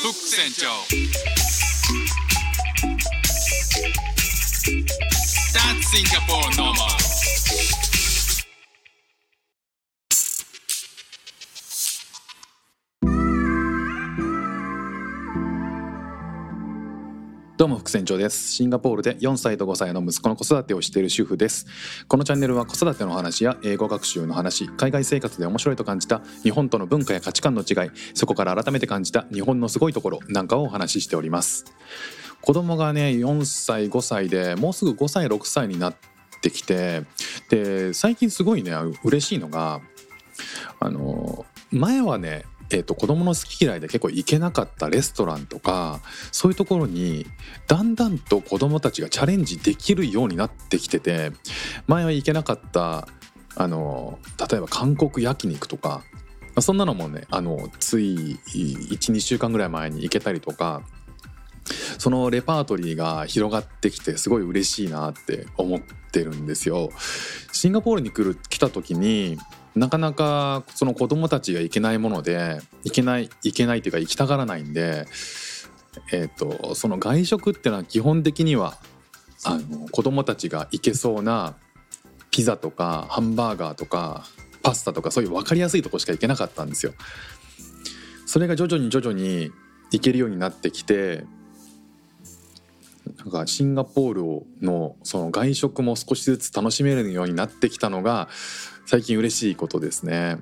フック船長 That's Singapore normal どうも副船長です。シンガポールで4歳と5歳の息子の子育てをしている主婦です。このチャンネルは子育ての話や英語学習の話海外生活で面白いと感じた日本との文化や価値観の違いそこから改めて感じた日本のすごいところなんかをお話ししております。子供がね4歳5歳でもうすぐ5歳6歳になってきてで最近すごいね嬉しいのがあの前はねえーと、子供の好き嫌いで結構行けなかったレストランとかそういうところにだんだんと子供たちがチャレンジできるようになってきてて前は行けなかったあの例えば韓国焼肉とかそんなのもねあのつい12週間ぐらい前に行けたりとかそのレパートリーが広がってきてすごい嬉しいなって思ってるんですよ。シンガポールに来る来た時になかなかその子供たちが行けないもので行けない行けないっていうか行きたがらないんで、えーと、その外食っていうのは基本的にはあの子供たちが行けそうなピザとかハンバーガーとかパスタとかそういう分かりやすいとこしか行けなかったんですよ。それが徐々に徐々に行けるようになってきてなんかシンガポールのその外食も少しずつ楽しめるようになってきたのが最近嬉しいことですね。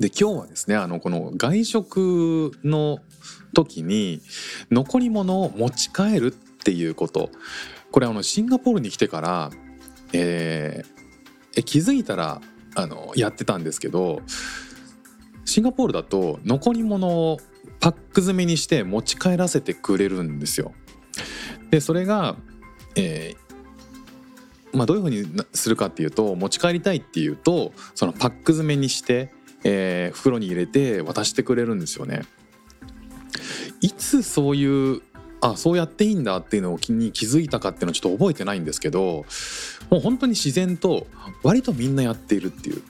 で今日はですねあのこの外食の時に残り物を持ち帰るっていうことこれあのシンガポールに来てから、えー、気づいたらあのやってたんですけどシンガポールだと残り物をパック詰めにして持ち帰らせてくれるんですよ。でそれが、えー、まあ、どういうふうにするかっていうと持ち帰りたいっていうとそのパック詰めにして、えー、袋に入れて渡してくれるんですよね。いつそういうあそうやっていいんだっていうのをに気づいたかっていうのはちょっと覚えてないんですけどもう本当に自然と割とみんなやっているっていう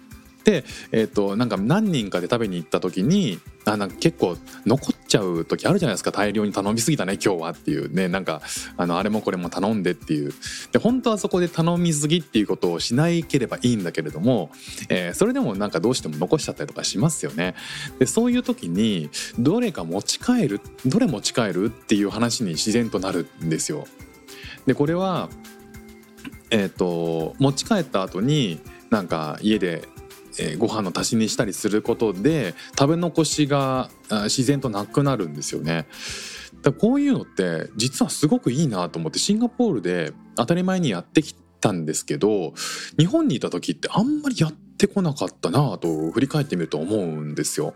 で、えーと、なんか何人かで食べに行った時にあなんか結構残っちゃう時あるじゃないですか大量に頼みすぎたね今日はっていうねなんかあのあれもこれも頼んでっていうで本当はそこで頼みすぎっていうことをしないければいいんだけれども、えー、それでもなんかどうしても残しちゃったりとかしますよね。でそういう時にどれか持ち帰るどれ持ち帰るっていう話に自然となるんですよ。でこれはえーと持ち帰った後になんか家でえー、ご飯の足しにしたりすることで食べ残しが自然となくなるんですよね。だこういうのって実はすごくいいなと思ってシンガポールで当たり前にやってきたんですけど日本にいた時ってあんまりやってこなかったなと振り返ってみると思うんですよ。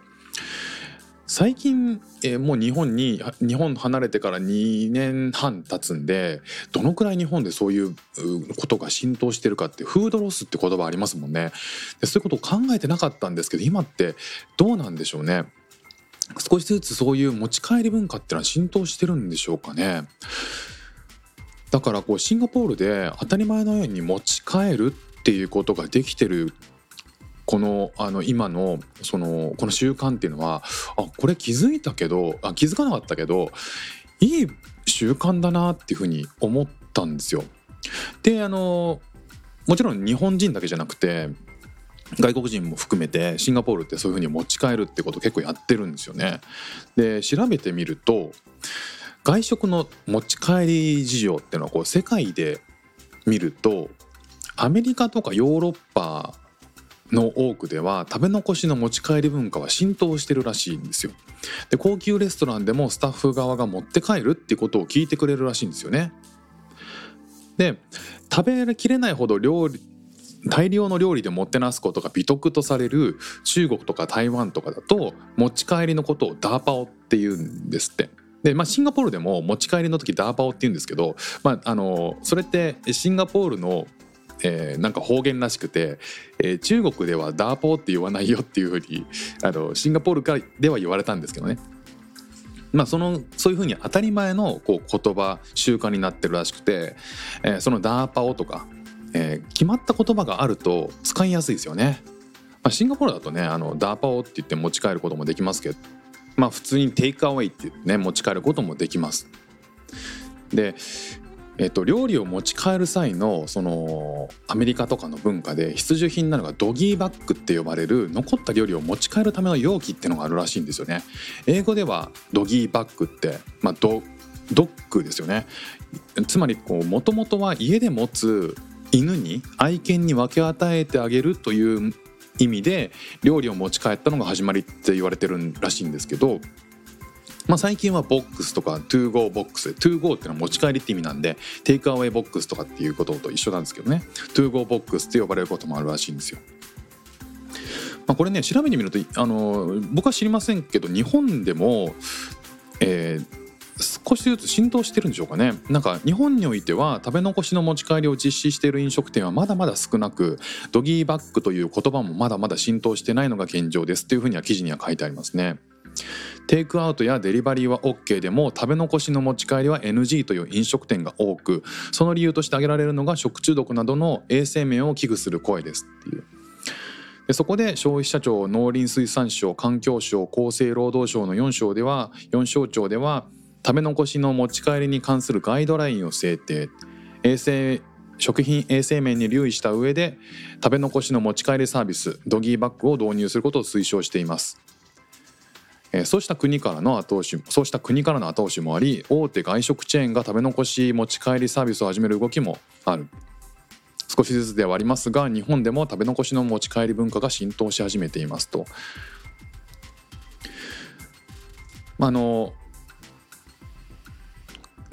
最近、えー、もう日本に日本離れてから2年半経つんでどのくらい日本でそういうことが浸透してるかってフードロスって言葉ありますもんね。でそういうことを考えてなかったんですけど今ってどうなんでしょうね。少しずつそういう持ち帰り文化ってのは浸透してるんでしょうかね。だからこうシンガポールで当たり前のように持ち帰るっていうことができてるこのあの今のそのこの習慣っていうのはあこれ気づいたけどあ気づかなかったけどいい習慣だなっていうふうに思ったんですよ。であのもちろん日本人だけじゃなくて外国人も含めてシンガポールってそういうふうに持ち帰るってこと結構やってるんですよね。で調べてみると外食の持ち帰り事情っていうのはこう世界で見るとアメリカとかヨーロッパの多くでは食べ残しの持ち帰り文化は浸透してるらしいんですよ。で高級レストランでもスタッフ側が持って帰るってことを聞いてくれるらしいんですよね。で食べきれないほど料理大量の料理でもってなすことが美徳とされる中国とか台湾とかだと持ち帰りのことをダーパオって言うんですって。でまあ、シンガポールでも持ち帰りの時ダーパオって言うんですけど、まあ、あのそれってシンガポールのえー、なんか方言らしくて、えー、中国ではダーポーって言わないよっていうふうにあのシンガポールからでは言われたんですけどね。まあ、そのそういうふうに当たり前のこう言葉習慣になってるらしくて、えー、そのダーパオとか、え、決まった言葉があると使いやすいですよね。まあ、シンガポールだとねあのダーパオって言って持ち帰ることもできますけどまあ普通にテイクアウェイってね持ち帰ることもできますでえっと、料理を持ち帰る際のそのアメリカとかの文化で必需品なのがドギーバッグって呼ばれる残った料理を持ち帰るための容器っていうのがあるらしいんですよね。英語ではドギーバッグって、まあ、ドドッグですよね。つまりもともとは家で持つ犬に愛犬に分け与えてあげるという意味で料理を持ち帰ったのが始まりって言われてるらしいんですけどまあ、最近はボックスとか to go ボックス to go っていうのは持ち帰りって意味なんでテイクアウェイボックスとかっていうことと一緒なんですけどね to go ボックスって呼ばれることもあるらしいんですよ。まあ、これね調べてみるとあの僕は知りませんけど日本でも、えー、少しずつ浸透してるんでしょうかねなんか日本においては食べ残しの持ち帰りを実施している飲食店はまだまだ少なくドギーバッグという言葉もまだまだ浸透してないのが現状ですっていうふうには記事には書いてありますね。テイクアウトやデリバリーは OK でも食べ残しの持ち帰りは NG という飲食店が多くその理由として挙げられるのが食中毒などの衛生面を危惧する声ですっていう。でそこで消費者庁農林水産省環境省厚生労働省の4省では4省庁では食べ残しの持ち帰りに関するガイドラインを制定衛生食品衛生面に留意した上で食べ残しの持ち帰りサービスドギーバッグを導入することを推奨しています。えそうした国からの後押しそうした国からの後押しもあり大手外食チェーンが食べ残し持ち帰りサービスを始める動きもある少しずつではありますが日本でも食べ残しの持ち帰り文化が浸透し始めていますと。まあ、あの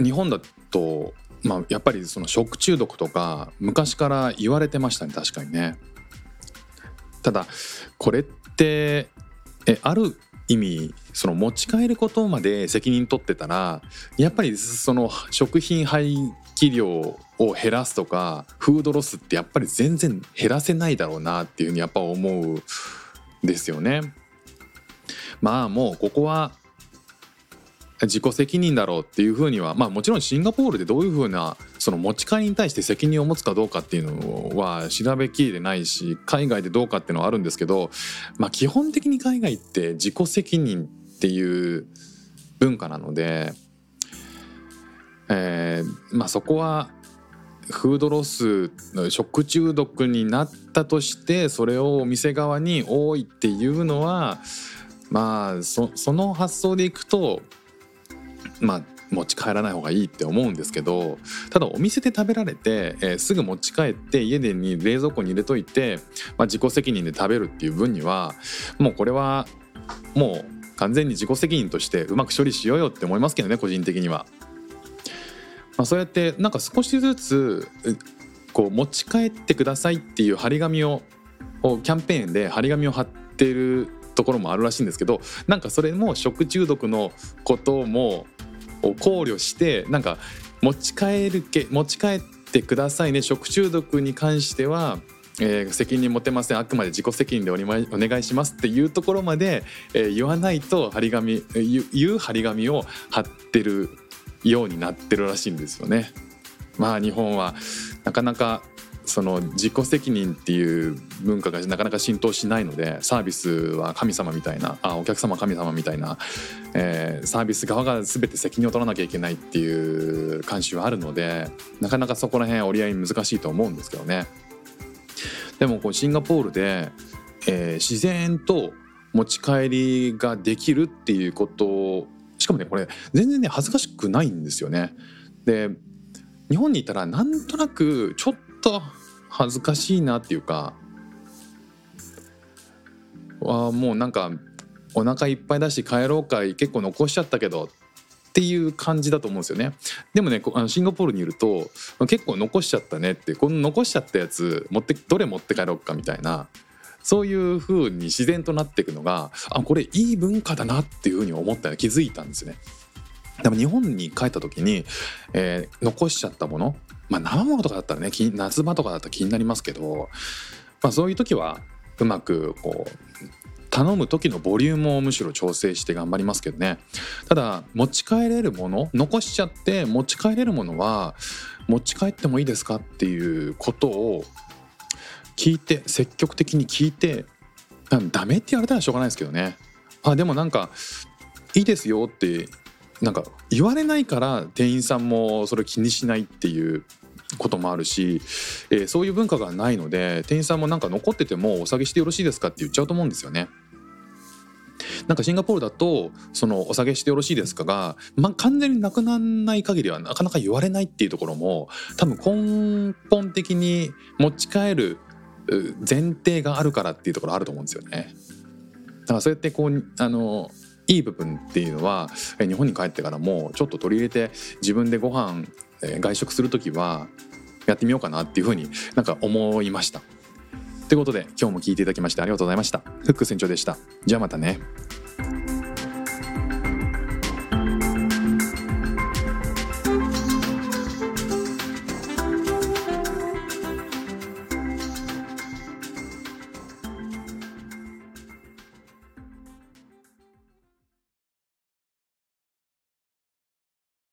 日本だと、まあ、やっぱりその食中毒とか昔から言われてましたね確かにね。ただこれってえある意味その持ち帰ることまで責任取ってたらやっぱりその食品廃棄量を減らすとかフードロスってやっぱり全然減らせないだろうなっていうふうにやっぱ思うんですよね。まあもうここは自己責任だろうっていうふうにはまあもちろんシンガポールでどういうふうなその持ち帰りに対して責任を持つかどうかっていうのは調べきれないし海外でどうかっていうのはあるんですけど、まあ、基本的に海外って自己責任っていう文化なので、えー、まあそこはフードロス食中毒になったとしてそれをお店側に多いっていうのはまあその発想でいくとまあ持ち帰らない方がいいって思うんですけどただお店で食べられて、えー、すぐ持ち帰って家でに冷蔵庫に入れといて、まあ、自己責任で食べるっていう分にはもうこれはもう完全に自己責任としてうまく処理しようよって思いますけどね個人的には。まあ、そうやってなんか少しずつこう持ち帰ってくださいっていう張り紙をキャンペーンで張り紙を貼ってるところもあるらしいんですけどなんかそれも食中毒のこともを考慮してなんか持ち帰るけ持ち帰ってくださいね食中毒に関してはえー、責任持てませんあくまで自己責任でお願いしますっていうところまで、えー、言わないと張り紙言う張り紙を貼ってるようになってるらしいんですよね。まあ日本はなかなかその自己責任っていう文化がなかなか浸透しないのでサービスは神様みたいなあお客様神様みたいな、えー、サービス側が全て責任を取らなきゃいけないっていう慣習はあるのでなかなかそこら辺折り合い難しいと思うんですけどね。でもこうシンガポールで、えー、自然と持ち帰りができるっていうことしかもねこれ全然ね恥ずかしくないんですよね。で日本にいたらなんとなくちょっと恥ずかしいなっていうかあもうなんかお腹いっぱいだし帰ろうか結構残しちゃったけどっていう感じだと思うんですよねでもねあのシンガポールにいると結構残しちゃったねってこの残しちゃったやつ持ってどれ持って帰ろうかみたいなそういう風に自然となっていくのがあこれいい文化だなっていう風に思ったら気づいたんですね。でも日本に帰った時に、えー、残しちゃったものまあ生ものとかだったらね夏場とかだったら気になりますけど、まあ、そういう時はうまくこう頼む時のボリュームをむしろ調整して頑張りますけどね。ただ持ち帰れるもの残しちゃって持ち帰れるものは持ち帰ってもいいですかっていうことを聞いて積極的に聞いてダメって言われたらしょうがないですけどね。あでもなんかいいですよってなんか言われないから店員さんもそれ気にしないっていうこともあるし、えーそういう文化がないので店員さんもなんか残っててもお下げしてよろしいですかって言っちゃうと思うんですよね。なんかシンガポールだとそのお下げしてよろしいですかが、まあ、完全になくならない限りはなかなか言われないっていうところも多分根本的に持ち帰る前提があるからっていうところあると思うんですよね。だからそうやってこうあのいい部分っていうのは日本に帰ってからもちょっと取り入れて自分でご飯え外食する時はやってみようかなっていうふうになんか思いました。ということで今日も聞いていただきましてありがとうございました。フック船長でした。じゃあまたね。